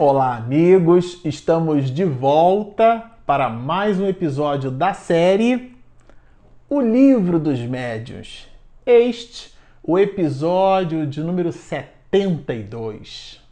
Olá, amigos! Estamos de volta para mais um episódio da série O Livro dos Médios. Este, o episódio de número 72.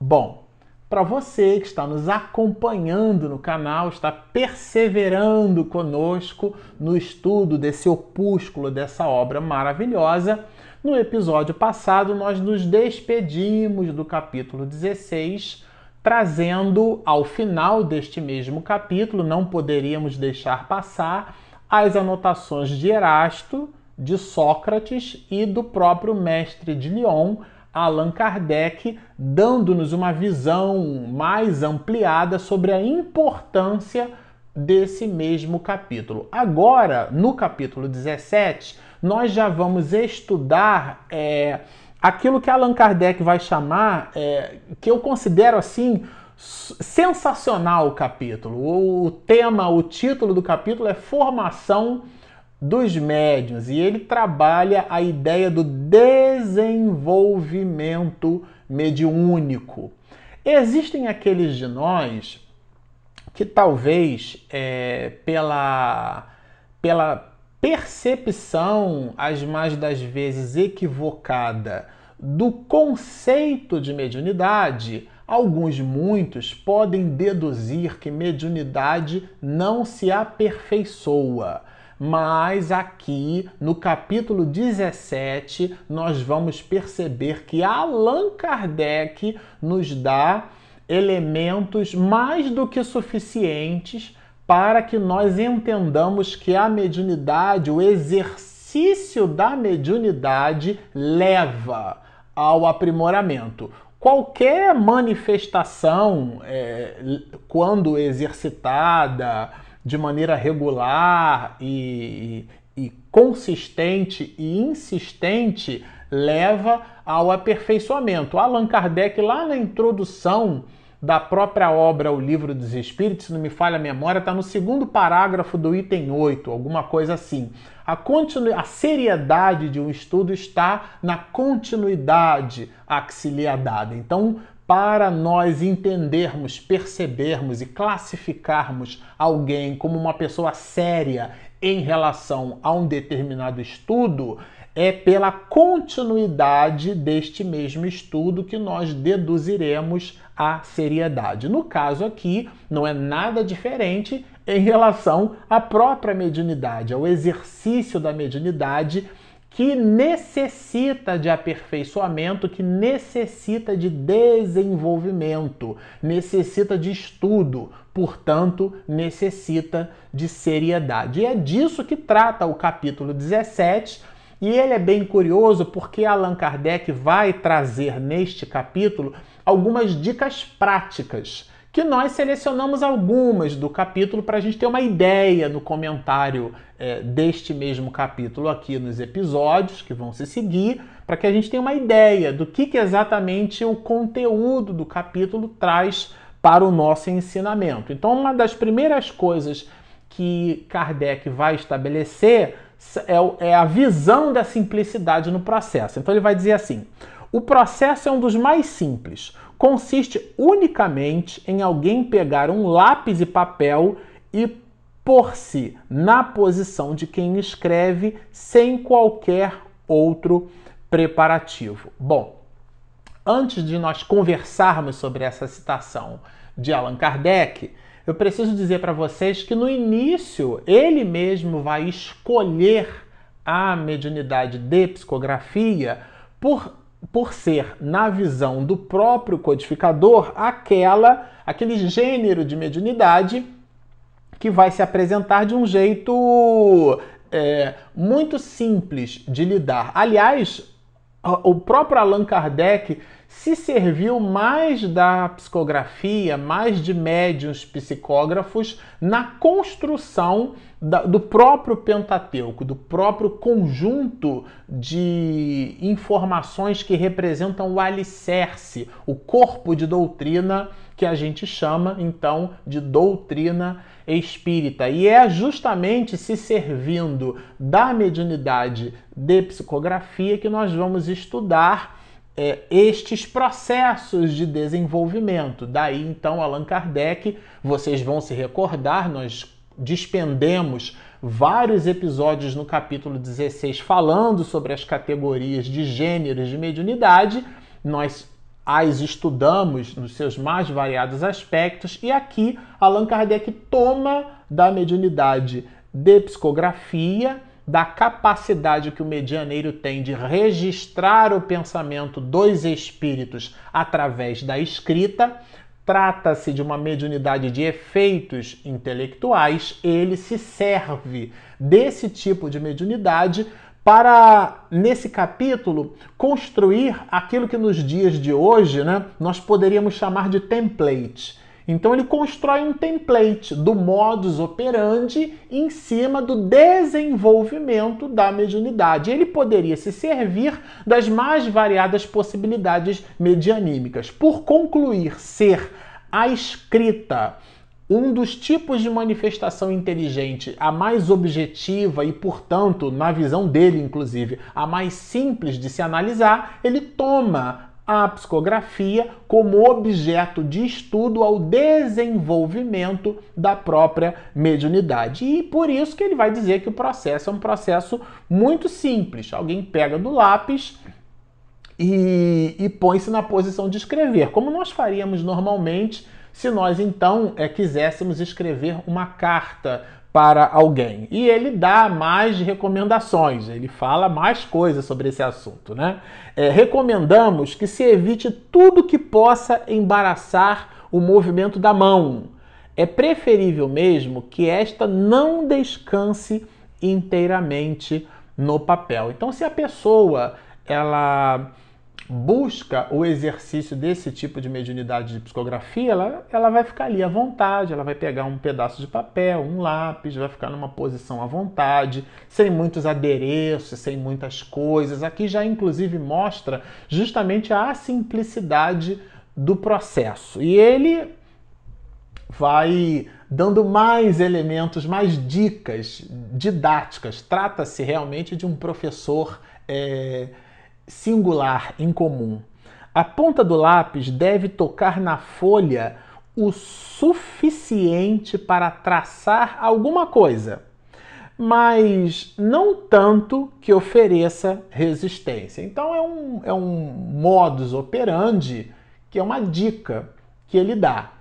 Bom, para você que está nos acompanhando no canal, está perseverando conosco no estudo desse opúsculo, dessa obra maravilhosa, no episódio passado nós nos despedimos do capítulo 16, trazendo ao final deste mesmo capítulo, não poderíamos deixar passar, as anotações de Erasto, de Sócrates e do próprio mestre de Lyon Allan Kardec, dando-nos uma visão mais ampliada sobre a importância desse mesmo capítulo. Agora, no capítulo 17, nós já vamos estudar é, aquilo que Allan Kardec vai chamar, é, que eu considero assim, sensacional o capítulo. O tema, o título do capítulo é Formação dos médiuns e ele trabalha a ideia do desenvolvimento mediúnico. Existem aqueles de nós que talvez é, pela, pela percepção, as mais das vezes equivocada, do conceito de mediunidade, alguns, muitos, podem deduzir que mediunidade não se aperfeiçoa. Mas aqui no capítulo 17 nós vamos perceber que Allan Kardec nos dá elementos mais do que suficientes para que nós entendamos que a mediunidade, o exercício da mediunidade leva ao aprimoramento. Qualquer manifestação, é, quando exercitada, de maneira regular e, e, consistente e insistente leva ao aperfeiçoamento. Allan Kardec, lá na introdução da própria obra O Livro dos Espíritos, se não me falha a memória, está no segundo parágrafo do item 8, alguma coisa assim. A, continu... a seriedade de um estudo está na continuidade a que se lhe é dada. Então, para nós entendermos, percebermos e classificarmos alguém como uma pessoa séria em relação a um determinado estudo, é pela continuidade deste mesmo estudo que nós deduziremos a seriedade. No caso aqui, não é nada diferente em relação à própria mediunidade, ao exercício da mediunidade que necessita de aperfeiçoamento, que necessita de desenvolvimento, necessita de estudo, portanto, necessita de seriedade. E é disso que trata o capítulo 17. E ele é bem curioso porque Allan Kardec vai trazer neste capítulo algumas dicas práticas que nós selecionamos algumas do capítulo para a gente ter uma ideia no comentário é, deste mesmo capítulo aqui nos episódios que vão se seguir, para que a gente tenha uma ideia do que, que exatamente o conteúdo do capítulo traz para o nosso ensinamento. Então, uma das primeiras coisas que Kardec vai estabelecer é, é a visão da simplicidade no processo. Então, ele vai dizer assim: o processo é um dos mais simples consiste unicamente em alguém pegar um lápis e papel e pôr-se na posição de quem escreve sem qualquer outro preparativo. Bom, antes de nós conversarmos sobre essa citação de Allan Kardec, eu preciso dizer para vocês que no início ele mesmo vai escolher a mediunidade de psicografia por por ser, na visão do próprio codificador, aquela, aquele gênero de mediunidade que vai se apresentar de um jeito é, muito simples de lidar. Aliás, o próprio Allan Kardec se serviu mais da psicografia, mais de médiuns psicógrafos na construção da, do próprio Pentateuco, do próprio conjunto de informações que representam o alicerce, o corpo de doutrina que a gente chama então de doutrina espírita. E é justamente se servindo da mediunidade de psicografia que nós vamos estudar é, estes processos de desenvolvimento. Daí então Allan Kardec, vocês vão se recordar, nós despendemos vários episódios no capítulo 16 falando sobre as categorias de gêneros de mediunidade. Nós as estudamos nos seus mais variados aspectos e aqui Allan Kardec toma da mediunidade de psicografia da capacidade que o medianeiro tem de registrar o pensamento dos espíritos através da escrita. Trata-se de uma mediunidade de efeitos intelectuais, ele se serve desse tipo de mediunidade para, nesse capítulo, construir aquilo que nos dias de hoje né, nós poderíamos chamar de template então ele constrói um template do modus operandi em cima do desenvolvimento da mediunidade. Ele poderia se servir das mais variadas possibilidades medianímicas. Por concluir ser a escrita um dos tipos de manifestação inteligente, a mais objetiva e, portanto, na visão dele, inclusive, a mais simples de se analisar, ele toma a psicografia como objeto de estudo ao desenvolvimento da própria mediunidade. E por isso que ele vai dizer que o processo é um processo muito simples. Alguém pega do lápis e, e põe-se na posição de escrever, como nós faríamos normalmente se nós então é, quiséssemos escrever uma carta para alguém. E ele dá mais recomendações, ele fala mais coisas sobre esse assunto. Né? É, recomendamos que se evite tudo que possa embaraçar o movimento da mão. É preferível mesmo que esta não descanse inteiramente no papel. Então, se a pessoa ela busca o exercício desse tipo de mediunidade de psicografia, ela, ela vai ficar ali à vontade, ela vai pegar um pedaço de papel, um lápis, vai ficar numa posição à vontade, sem muitos adereços, sem muitas coisas. Aqui já inclusive mostra justamente a simplicidade do processo. E ele vai dando mais elementos, mais dicas didáticas. Trata-se realmente de um professor. É, singular, em comum. A ponta do lápis deve tocar na folha o suficiente para traçar alguma coisa, mas não tanto que ofereça resistência. Então é um, é um modus operandi que é uma dica que ele dá.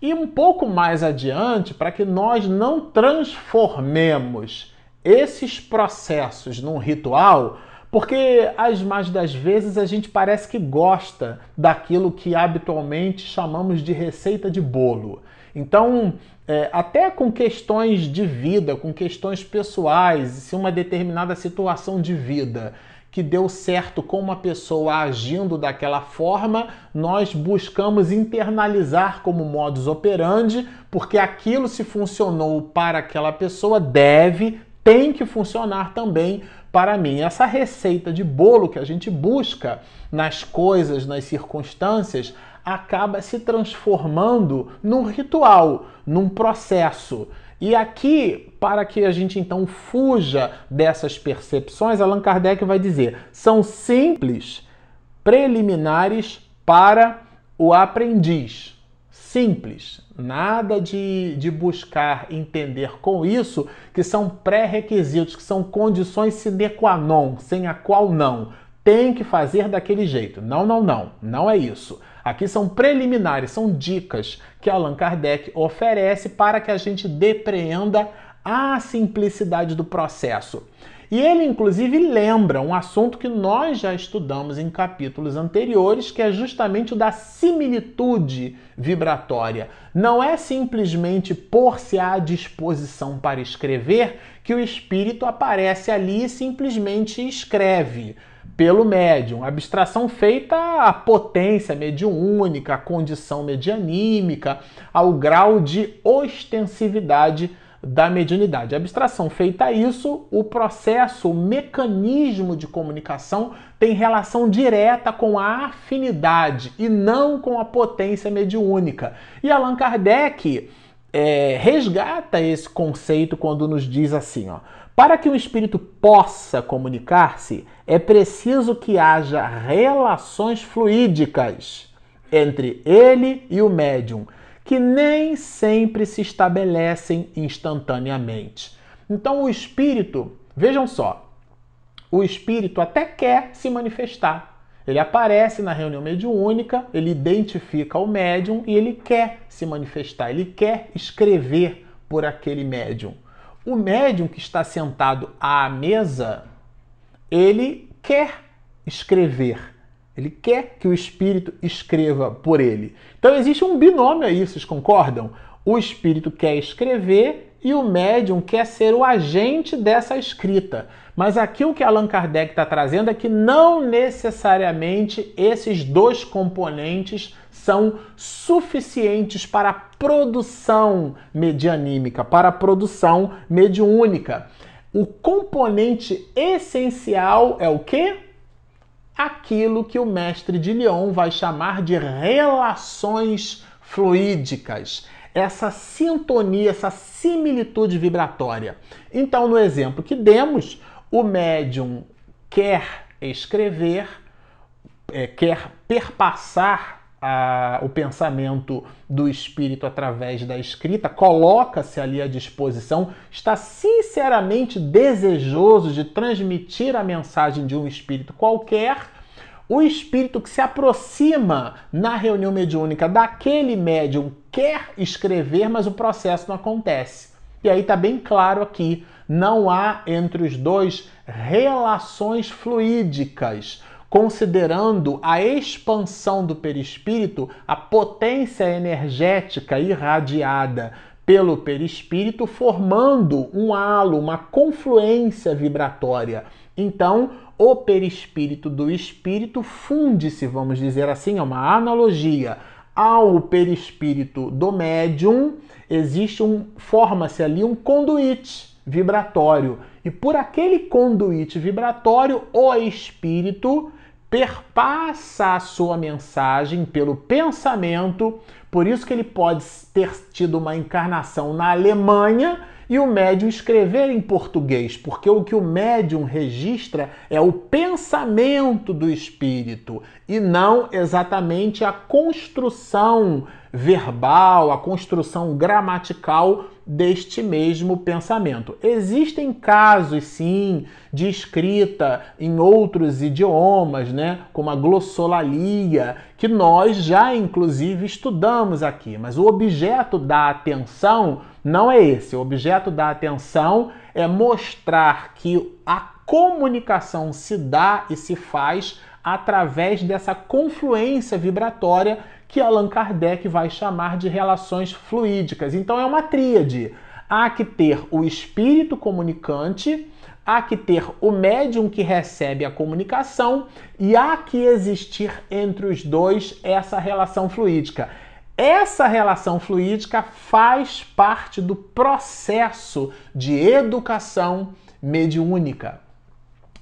E um pouco mais adiante, para que nós não transformemos esses processos num ritual, porque as mais das vezes a gente parece que gosta daquilo que habitualmente chamamos de receita de bolo. Então, é, até com questões de vida, com questões pessoais, se uma determinada situação de vida que deu certo com uma pessoa agindo daquela forma, nós buscamos internalizar como modus operandi, porque aquilo se funcionou para aquela pessoa, deve, tem que funcionar também para mim. Essa receita de bolo que a gente busca nas coisas, nas circunstâncias, acaba se transformando num ritual, num processo. E aqui, para que a gente então fuja dessas percepções, Allan Kardec vai dizer: são simples, preliminares para o aprendiz simples, nada de, de buscar entender com isso que são pré-requisitos, que são condições sine qua non, sem a qual não. Tem que fazer daquele jeito. Não, não, não, não é isso. Aqui são preliminares, são dicas que Allan Kardec oferece para que a gente depreenda a simplicidade do processo. E ele, inclusive, lembra um assunto que nós já estudamos em capítulos anteriores, que é justamente o da similitude vibratória. Não é simplesmente por-se à disposição para escrever que o espírito aparece ali e simplesmente escreve pelo médium. Abstração feita à potência mediúnica, à condição medianímica, ao grau de ostensividade da mediunidade. A abstração feita isso, o processo, o mecanismo de comunicação tem relação direta com a afinidade e não com a potência mediúnica. E Allan Kardec é, resgata esse conceito quando nos diz assim, ó. Para que o espírito possa comunicar-se, é preciso que haja relações fluídicas entre ele e o médium, que nem sempre se estabelecem instantaneamente. Então, o espírito, vejam só, o espírito até quer se manifestar, ele aparece na reunião mediúnica, ele identifica o médium e ele quer se manifestar, ele quer escrever por aquele médium. O médium que está sentado à mesa, ele quer escrever, ele quer que o espírito escreva por ele. Então existe um binômio aí, vocês concordam? O espírito quer escrever e o médium quer ser o agente dessa escrita. Mas aqui o que Allan Kardec está trazendo é que não necessariamente esses dois componentes são suficientes para a produção medianímica, para a produção mediúnica. O componente essencial é o quê? Aquilo que o mestre de Lyon vai chamar de relações fluídicas essa sintonia, essa similitude vibratória. Então, no exemplo que demos, o médium quer escrever, é, quer perpassar a, o pensamento do espírito através da escrita, coloca-se ali à disposição, está sinceramente desejoso de transmitir a mensagem de um espírito qualquer. O espírito que se aproxima na reunião mediúnica daquele médium quer escrever, mas o processo não acontece. E aí está bem claro aqui não há entre os dois relações fluídicas, considerando a expansão do perispírito, a potência energética irradiada pelo perispírito, formando um halo, uma confluência vibratória. Então, o perispírito do espírito funde-se, vamos dizer assim, é uma analogia ao perispírito do médium, existe um forma-se ali um conduíte vibratório. E por aquele conduíte vibratório, o espírito perpassa a sua mensagem pelo pensamento. Por isso que ele pode ter tido uma encarnação na Alemanha e o médium escrever em português, porque o que o médium registra é o pensamento do espírito e não exatamente a construção verbal, a construção gramatical deste mesmo pensamento. Existem casos, sim, de escrita em outros idiomas, né, como a glossolalia, que nós já inclusive estudamos aqui, mas o objeto da atenção não é esse. O objeto da atenção é mostrar que a comunicação se dá e se faz através dessa confluência vibratória que Allan Kardec vai chamar de relações fluídicas. Então é uma tríade. Há que ter o espírito comunicante, há que ter o médium que recebe a comunicação e há que existir entre os dois essa relação fluídica. Essa relação fluídica faz parte do processo de educação mediúnica.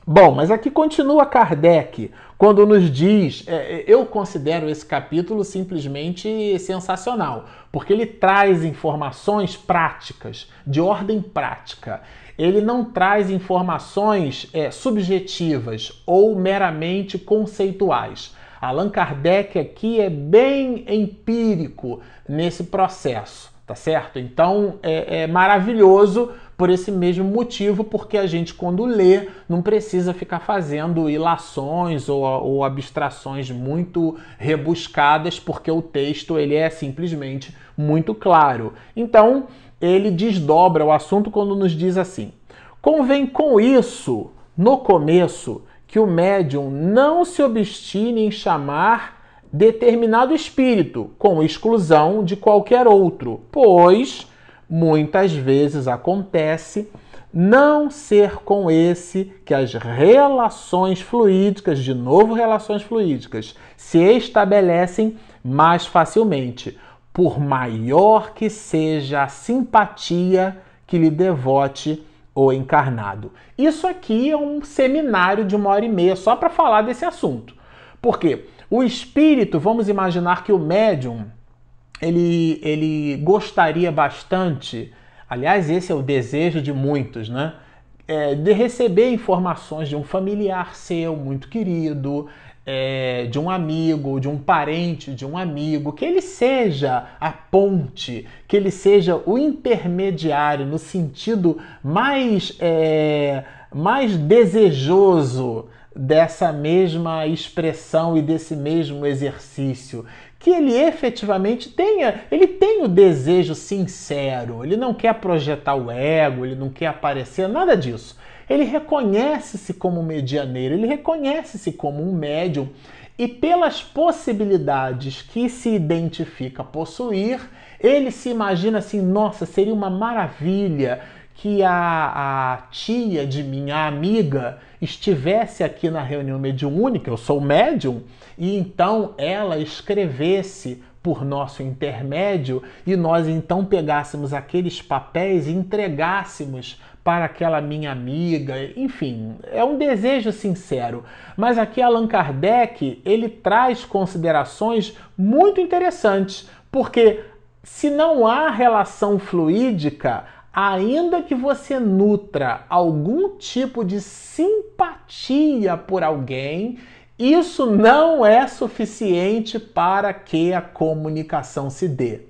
Bom, mas aqui continua Kardec quando nos diz, é, é, eu considero esse capítulo simplesmente sensacional, porque ele traz informações práticas, de ordem prática. Ele não traz informações é, subjetivas ou meramente conceituais. Allan Kardec aqui é bem empírico nesse processo, tá certo? Então é, é maravilhoso por esse mesmo motivo, porque a gente, quando lê, não precisa ficar fazendo ilações ou, ou abstrações muito rebuscadas, porque o texto ele é simplesmente muito claro. Então, ele desdobra o assunto quando nos diz assim: convém com isso, no começo, que o médium não se obstine em chamar determinado espírito, com exclusão de qualquer outro, pois muitas vezes acontece não ser com esse que as relações fluídicas, de novo relações fluídicas, se estabelecem mais facilmente, por maior que seja a simpatia que lhe devote o encarnado. Isso aqui é um seminário de uma hora e meia só para falar desse assunto. Porque o espírito, vamos imaginar que o médium ele, ele gostaria bastante, aliás, esse é o desejo de muitos, né? É, de receber informações de um familiar seu muito querido, é, de um amigo, de um parente, de um amigo, que ele seja a ponte, que ele seja o intermediário no sentido mais, é, mais desejoso dessa mesma expressão e desse mesmo exercício, que ele efetivamente tenha, ele tem o desejo sincero, ele não quer projetar o ego, ele não quer aparecer, nada disso. Ele reconhece-se como medianeiro, ele reconhece-se como um médium e pelas possibilidades que se identifica possuir, ele se imagina assim: nossa, seria uma maravilha que a, a tia de minha amiga estivesse aqui na reunião mediúnica, eu sou médium, e então ela escrevesse por nosso intermédio e nós então pegássemos aqueles papéis e entregássemos para aquela minha amiga, enfim, é um desejo sincero. Mas aqui Allan Kardec, ele traz considerações muito interessantes, porque se não há relação fluídica, ainda que você nutra algum tipo de simpatia por alguém, isso não é suficiente para que a comunicação se dê.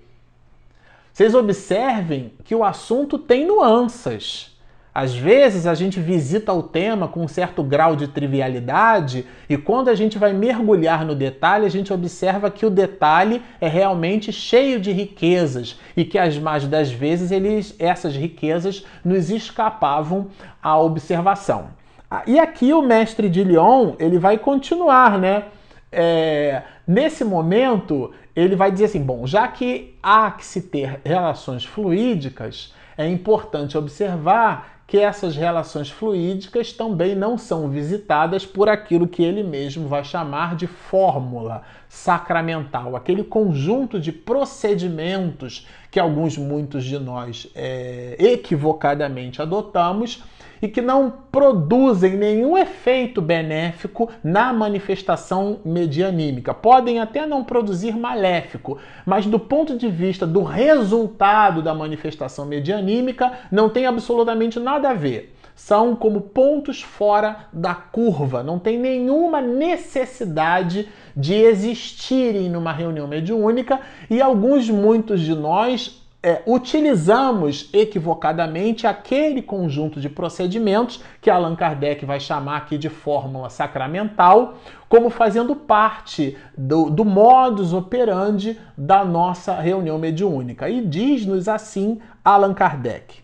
Vocês observem que o assunto tem nuances. Às vezes a gente visita o tema com um certo grau de trivialidade e quando a gente vai mergulhar no detalhe, a gente observa que o detalhe é realmente cheio de riquezas e que as mais das vezes eles, essas riquezas nos escapavam à observação. Ah, e aqui o mestre de Lyon ele vai continuar, né? É, nesse momento ele vai dizer assim, bom, já que há que se ter relações fluídicas, é importante observar que essas relações fluídicas também não são visitadas por aquilo que ele mesmo vai chamar de fórmula sacramental, aquele conjunto de procedimentos que alguns, muitos de nós é, equivocadamente adotamos e que não produzem nenhum efeito benéfico na manifestação medianímica. Podem até não produzir maléfico, mas do ponto de vista do resultado da manifestação medianímica, não tem absolutamente nada a ver são como pontos fora da curva, não tem nenhuma necessidade de existirem numa reunião mediúnica e alguns, muitos de nós é, utilizamos equivocadamente aquele conjunto de procedimentos que Allan Kardec vai chamar aqui de fórmula sacramental, como fazendo parte do, do modus operandi da nossa reunião mediúnica. E diz-nos assim Allan Kardec: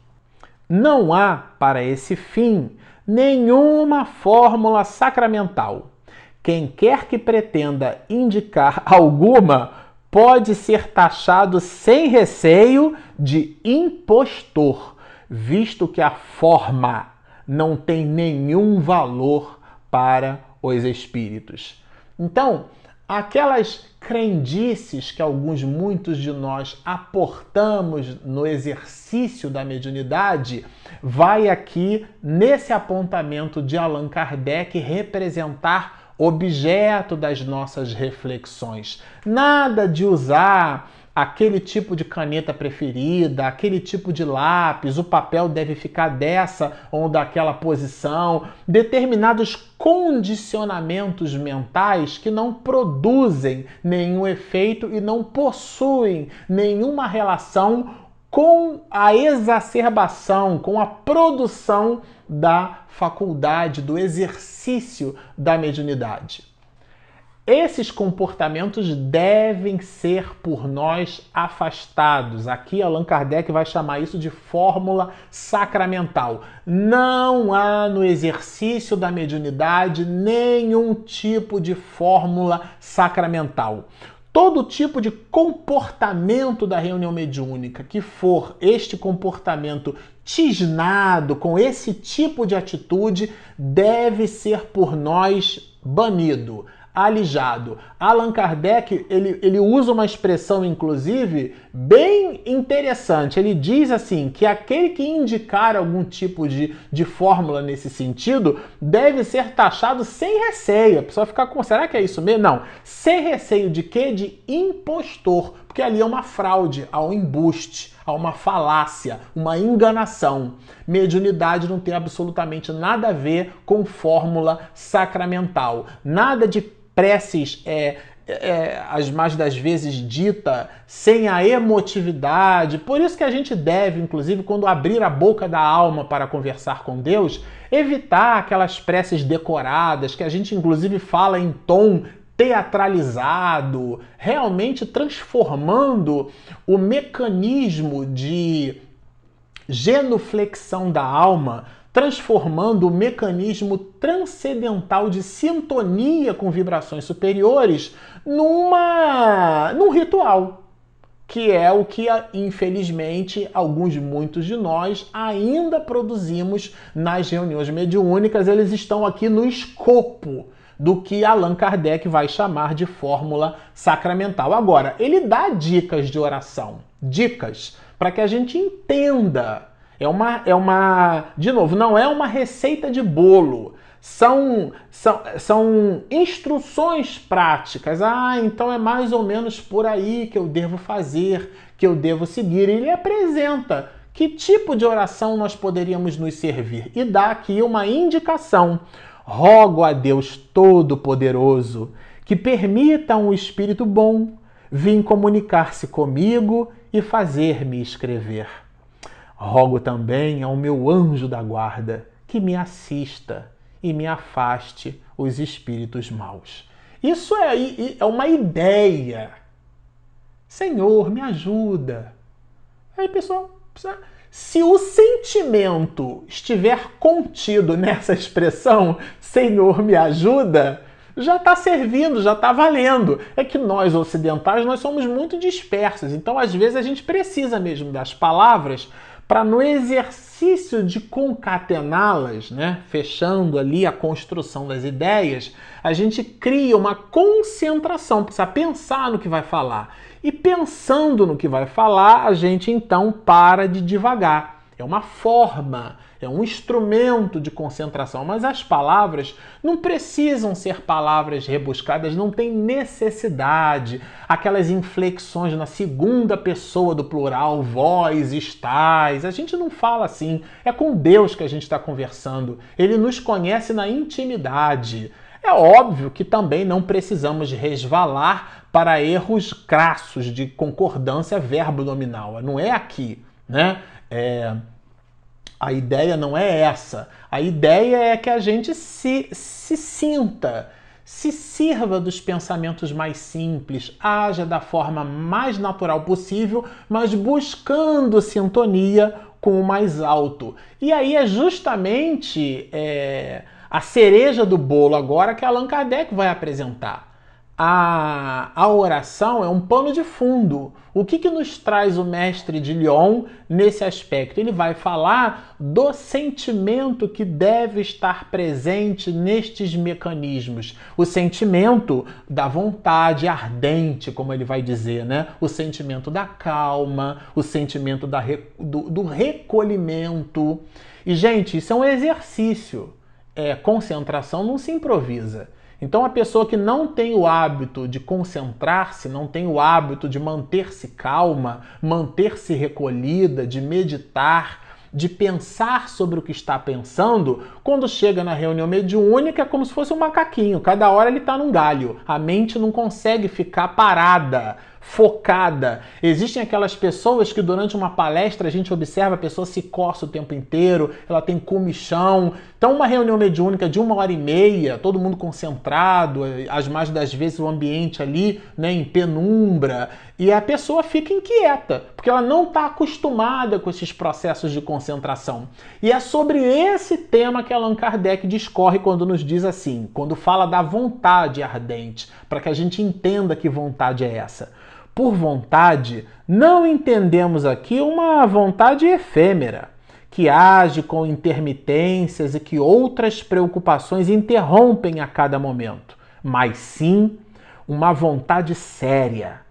não há para esse fim nenhuma fórmula sacramental. Quem quer que pretenda indicar alguma pode ser taxado sem receio de impostor, visto que a forma não tem nenhum valor para os espíritos. Então, aquelas crendices que alguns, muitos de nós aportamos no exercício da mediunidade, vai aqui nesse apontamento de Allan Kardec representar objeto das nossas reflexões. Nada de usar aquele tipo de caneta preferida, aquele tipo de lápis, o papel deve ficar dessa ou daquela posição, determinados condicionamentos mentais que não produzem nenhum efeito e não possuem nenhuma relação com a exacerbação, com a produção da faculdade, do exercício da mediunidade. Esses comportamentos devem ser por nós afastados. Aqui Allan Kardec vai chamar isso de fórmula sacramental. Não há no exercício da mediunidade nenhum tipo de fórmula sacramental todo tipo de comportamento da reunião mediúnica que for este comportamento tisnado com esse tipo de atitude deve ser por nós banido. alijado. Allan Kardec ele, ele usa uma expressão, inclusive, bem interessante. Ele diz assim que aquele que indicar algum tipo de, de fórmula nesse sentido deve ser taxado sem receio. A pessoa fica com, será que é isso mesmo? Não. Sem receio de quê? De impostor. Porque ali é uma fraude, há um embuste, há uma falácia, uma enganação. Mediunidade não tem absolutamente nada a ver com fórmula sacramental. Nada de preces é, é, as mais das vezes dita sem a emotividade. Por isso que a gente deve, inclusive, quando abrir a boca da alma para conversar com Deus, evitar aquelas preces decoradas que a gente, inclusive, fala em tom teatralizado, realmente transformando o mecanismo de genuflexão da alma transformando o mecanismo transcendental de sintonia com vibrações superiores numa num ritual, que é o que infelizmente alguns muitos de nós ainda produzimos nas reuniões mediúnicas, eles estão aqui no escopo do que Allan Kardec vai chamar de fórmula sacramental. Agora, ele dá dicas de oração, dicas para que a gente entenda é uma, é uma, de novo, não é uma receita de bolo. São, são, são instruções práticas. Ah, então é mais ou menos por aí que eu devo fazer, que eu devo seguir. Ele apresenta que tipo de oração nós poderíamos nos servir e dá aqui uma indicação. Rogo a Deus Todo-Poderoso que permita um espírito bom vir comunicar-se comigo e fazer-me escrever. Rogo também ao meu anjo da guarda que me assista e me afaste os espíritos maus. Isso é, é uma ideia. Senhor, me ajuda. Aí, pessoal, se o sentimento estiver contido nessa expressão, Senhor, me ajuda, já está servindo, já está valendo. É que nós ocidentais nós somos muito dispersos, então às vezes a gente precisa mesmo das palavras para no exercício de concatená-las, né, fechando ali a construção das ideias, a gente cria uma concentração, precisa pensar no que vai falar. E pensando no que vai falar, a gente então para de devagar. É uma forma é um instrumento de concentração, mas as palavras não precisam ser palavras rebuscadas, não tem necessidade. Aquelas inflexões na segunda pessoa do plural, vós, estais, a gente não fala assim. É com Deus que a gente está conversando. Ele nos conhece na intimidade. É óbvio que também não precisamos resvalar para erros crassos de concordância verbo-nominal. Não é aqui, né? É, a ideia não é essa. A ideia é que a gente se, se sinta, se sirva dos pensamentos mais simples, haja da forma mais natural possível, mas buscando sintonia com o mais alto. E aí é justamente é, a cereja do bolo agora que Allan Kardec vai apresentar a, a oração é um pano de fundo. O que, que nos traz o mestre de Lyon nesse aspecto? Ele vai falar do sentimento que deve estar presente nestes mecanismos. O sentimento da vontade ardente, como ele vai dizer, né? O sentimento da calma, o sentimento da, do, do recolhimento. E, gente, isso é um exercício. É, concentração não se improvisa. Então, a pessoa que não tem o hábito de concentrar-se, não tem o hábito de manter-se calma, manter-se recolhida, de meditar, de pensar sobre o que está pensando, quando chega na reunião mediúnica é como se fosse um macaquinho. Cada hora ele está num galho. A mente não consegue ficar parada focada. Existem aquelas pessoas que durante uma palestra a gente observa a pessoa se coça o tempo inteiro, ela tem comichão. Então, uma reunião mediúnica de uma hora e meia, todo mundo concentrado, as mais das vezes o ambiente ali né, em penumbra, e a pessoa fica inquieta, porque ela não está acostumada com esses processos de concentração. E é sobre esse tema que Allan Kardec discorre quando nos diz assim, quando fala da vontade ardente, para que a gente entenda que vontade é essa por vontade, não entendemos aqui uma vontade efêmera, que age com intermitências e que outras preocupações interrompem a cada momento, mas sim uma vontade séria,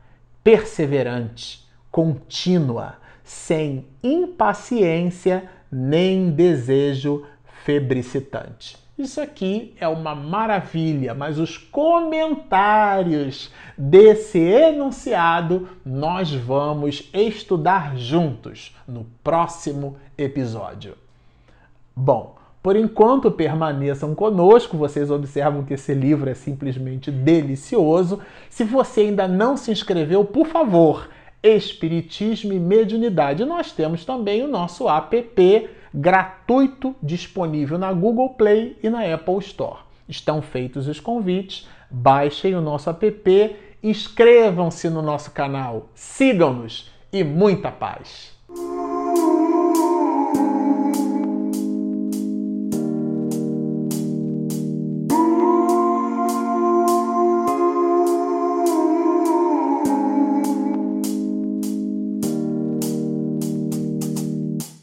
perseverante, contínua, sem impaciência nem desejo febricitante. Isso aqui é uma maravilha, mas os comentários desse enunciado nós vamos estudar juntos no próximo episódio. Bom, por enquanto permaneçam conosco, vocês observam que esse livro é simplesmente delicioso. Se você ainda não se inscreveu, por favor, Espiritismo e Mediunidade. Nós temos também o nosso app gratuito disponível na Google Play e na Apple Store. Estão feitos os convites, baixem o nosso app, inscrevam-se no nosso canal, sigam-nos e muita paz!